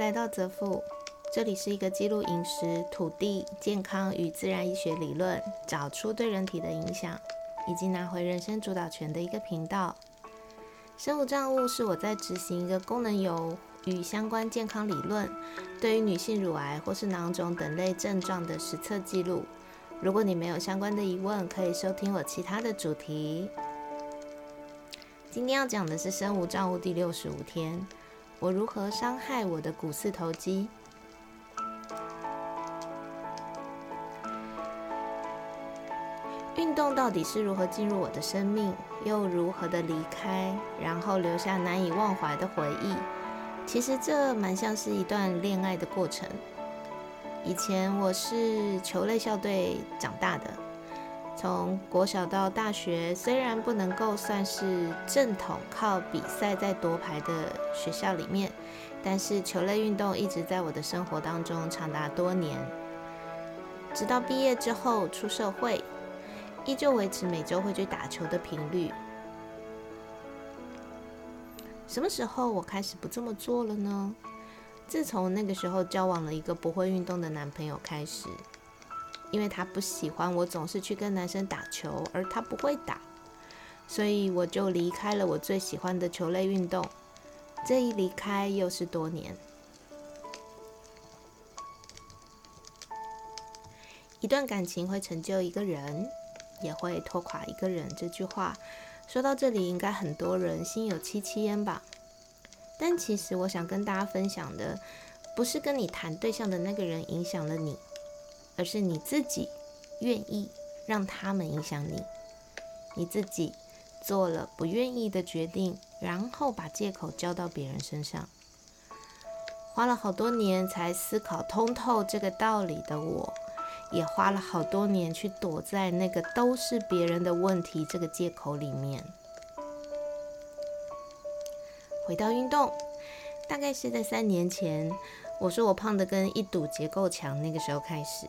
来到泽富，这里是一个记录饮食、土地、健康与自然医学理论，找出对人体的影响，以及拿回人生主导权的一个频道。生物账务是我在执行一个功能油与相关健康理论，对于女性乳癌或是囊肿等类症状的实测记录。如果你没有相关的疑问，可以收听我其他的主题。今天要讲的是生物账务第六十五天。我如何伤害我的股四头肌？运动到底是如何进入我的生命，又如何的离开，然后留下难以忘怀的回忆？其实这蛮像是一段恋爱的过程。以前我是球类校队长大的。从国小到大学，虽然不能够算是正统靠比赛在夺牌的学校里面，但是球类运动一直在我的生活当中长达多年。直到毕业之后出社会，依旧维持每周会去打球的频率。什么时候我开始不这么做了呢？自从那个时候交往了一个不会运动的男朋友开始。因为他不喜欢我总是去跟男生打球，而他不会打，所以我就离开了我最喜欢的球类运动。这一离开又是多年。一段感情会成就一个人，也会拖垮一个人。这句话说到这里，应该很多人心有戚戚焉吧？但其实我想跟大家分享的，不是跟你谈对象的那个人影响了你。而是你自己愿意让他们影响你，你自己做了不愿意的决定，然后把借口交到别人身上，花了好多年才思考通透这个道理的我，也花了好多年去躲在那个都是别人的问题这个借口里面。回到运动，大概是在三年前，我说我胖的跟一堵结构墙，那个时候开始。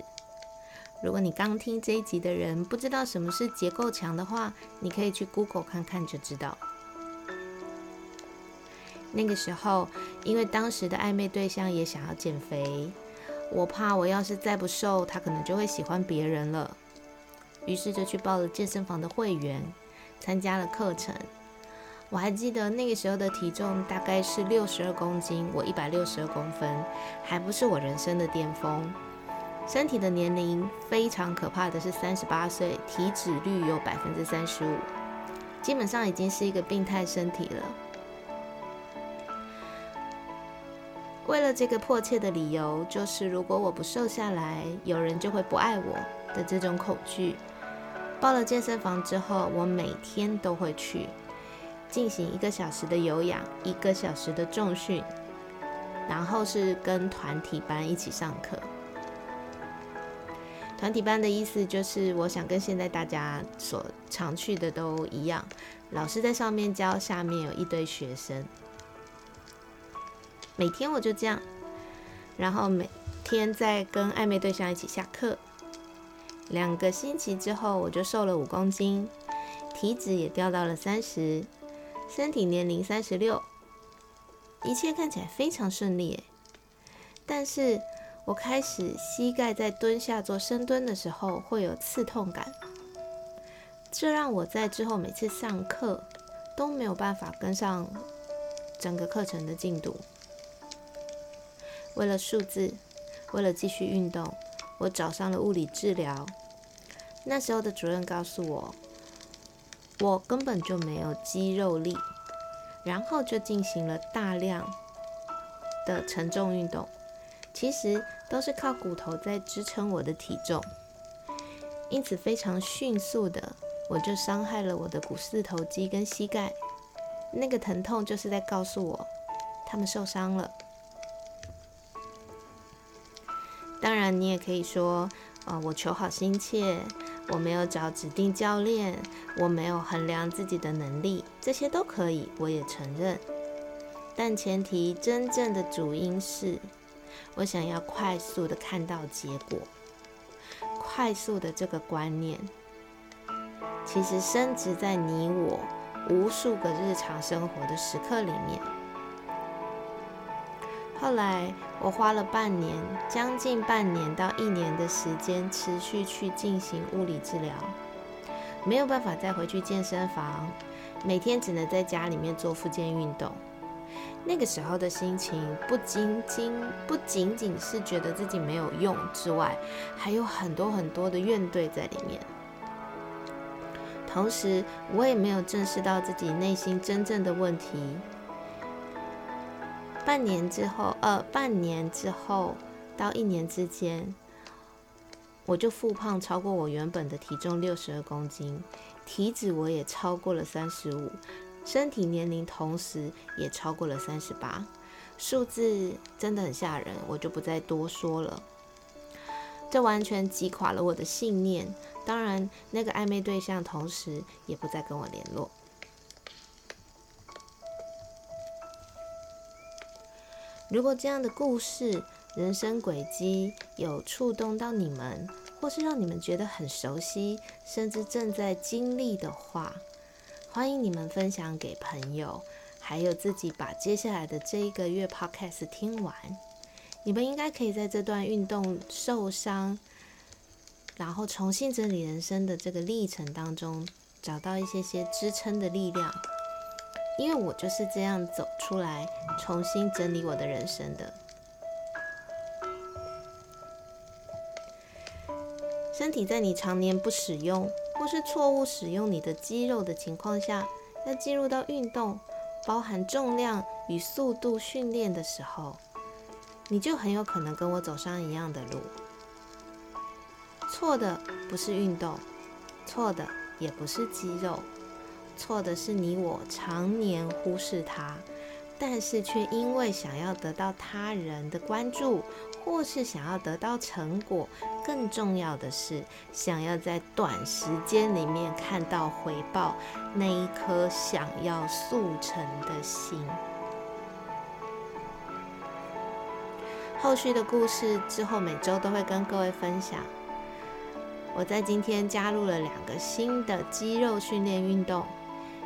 如果你刚听这一集的人不知道什么是结构墙的话，你可以去 Google 看看就知道。那个时候，因为当时的暧昧对象也想要减肥，我怕我要是再不瘦，他可能就会喜欢别人了。于是就去报了健身房的会员，参加了课程。我还记得那个时候的体重大概是六十二公斤，我一百六十二公分，还不是我人生的巅峰。身体的年龄非常可怕的是三十八岁，体脂率有百分之三十五，基本上已经是一个病态身体了。为了这个迫切的理由，就是如果我不瘦下来，有人就会不爱我的这种恐惧，报了健身房之后，我每天都会去进行一个小时的有氧，一个小时的重训，然后是跟团体班一起上课。团体班的意思就是，我想跟现在大家所常去的都一样，老师在上面教，下面有一堆学生。每天我就这样，然后每天在跟暧昧对象一起下课。两个星期之后，我就瘦了五公斤，体脂也掉到了三十，身体年龄三十六，一切看起来非常顺利。但是。我开始膝盖在蹲下做深蹲的时候会有刺痛感，这让我在之后每次上课都没有办法跟上整个课程的进度。为了数字，为了继续运动，我找上了物理治疗。那时候的主任告诉我，我根本就没有肌肉力，然后就进行了大量的承重运动。其实都是靠骨头在支撑我的体重，因此非常迅速的，我就伤害了我的股四头肌跟膝盖。那个疼痛就是在告诉我，他们受伤了。当然，你也可以说，呃，我求好心切，我没有找指定教练，我没有衡量自己的能力，这些都可以，我也承认。但前提，真正的主因是。我想要快速的看到结果，快速的这个观念，其实深植在你我无数个日常生活的时刻里面。后来我花了半年，将近半年到一年的时间，持续去进行物理治疗，没有办法再回去健身房，每天只能在家里面做复健运动。那个时候的心情，不仅仅不仅仅是觉得自己没有用之外，还有很多很多的怨怼在里面。同时，我也没有正视到自己内心真正的问题。半年之后，呃，半年之后到一年之间，我就复胖超过我原本的体重六十二公斤，体脂我也超过了三十五，身体年龄同时也超过了三十八，数字真的很吓人，我就不再多说了。这完全击垮了我的信念。当然，那个暧昧对象同时也不再跟我联络。如果这样的故事、人生轨迹有触动到你们，或是让你们觉得很熟悉，甚至正在经历的话，欢迎你们分享给朋友，还有自己把接下来的这一个月 Podcast 听完。你们应该可以在这段运动受伤，然后重新整理人生的这个历程当中，找到一些些支撑的力量。因为我就是这样走出来，重新整理我的人生的。身体在你常年不使用，或是错误使用你的肌肉的情况下，要进入到运动，包含重量与速度训练的时候。你就很有可能跟我走上一样的路。错的不是运动，错的也不是肌肉，错的是你我常年忽视它，但是却因为想要得到他人的关注，或是想要得到成果，更重要的是想要在短时间里面看到回报，那一颗想要速成的心。后续的故事之后每周都会跟各位分享。我在今天加入了两个新的肌肉训练运动，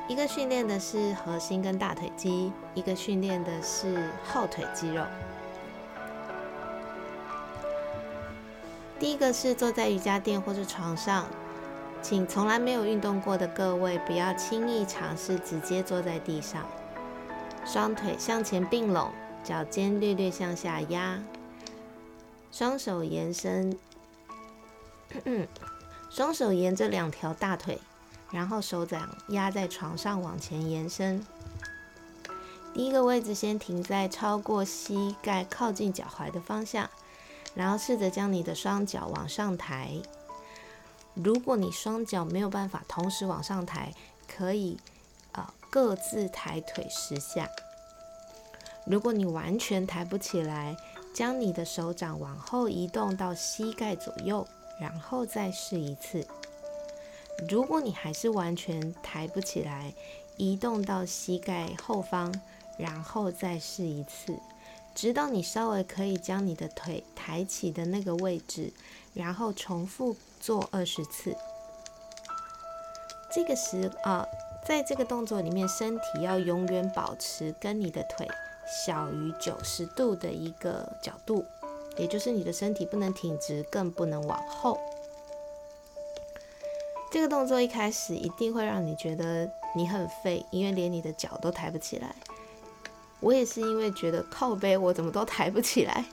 一个训练的是核心跟大腿肌，一个训练的是后腿肌肉。第一个是坐在瑜伽垫或是床上，请从来没有运动过的各位不要轻易尝试直接坐在地上，双腿向前并拢。脚尖略略向下压，双手延伸，双手沿着两条大腿，然后手掌压在床上往前延伸。第一个位置先停在超过膝盖、靠近脚踝的方向，然后试着将你的双脚往上抬。如果你双脚没有办法同时往上抬，可以呃各自抬腿十下。如果你完全抬不起来，将你的手掌往后移动到膝盖左右，然后再试一次。如果你还是完全抬不起来，移动到膝盖后方，然后再试一次，直到你稍微可以将你的腿抬起的那个位置，然后重复做二十次。这个时啊，在这个动作里面，身体要永远保持跟你的腿。小于九十度的一个角度，也就是你的身体不能挺直，更不能往后。这个动作一开始一定会让你觉得你很废，因为连你的脚都抬不起来。我也是因为觉得靠背我怎么都抬不起来。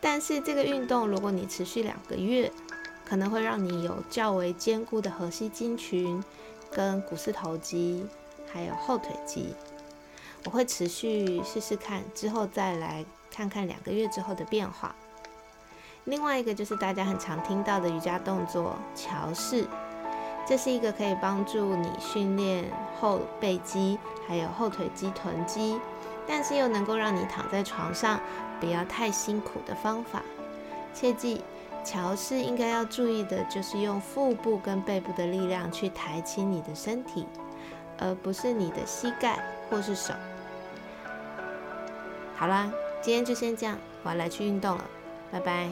但是这个运动如果你持续两个月，可能会让你有较为坚固的核心肌群、跟股四头肌，还有后腿肌。我会持续试试看，之后再来看看两个月之后的变化。另外一个就是大家很常听到的瑜伽动作桥式，这是一个可以帮助你训练后背肌还有后腿肌臀肌，但是又能够让你躺在床上不要太辛苦的方法。切记，桥式应该要注意的就是用腹部跟背部的力量去抬起你的身体，而不是你的膝盖或是手。好啦，今天就先这样，我要来去运动了，拜拜。